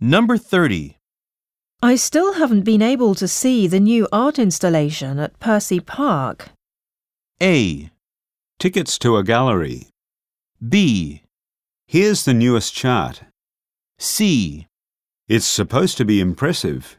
Number 30. I still haven't been able to see the new art installation at Percy Park. A. Tickets to a gallery. B. Here's the newest chart. C. It's supposed to be impressive.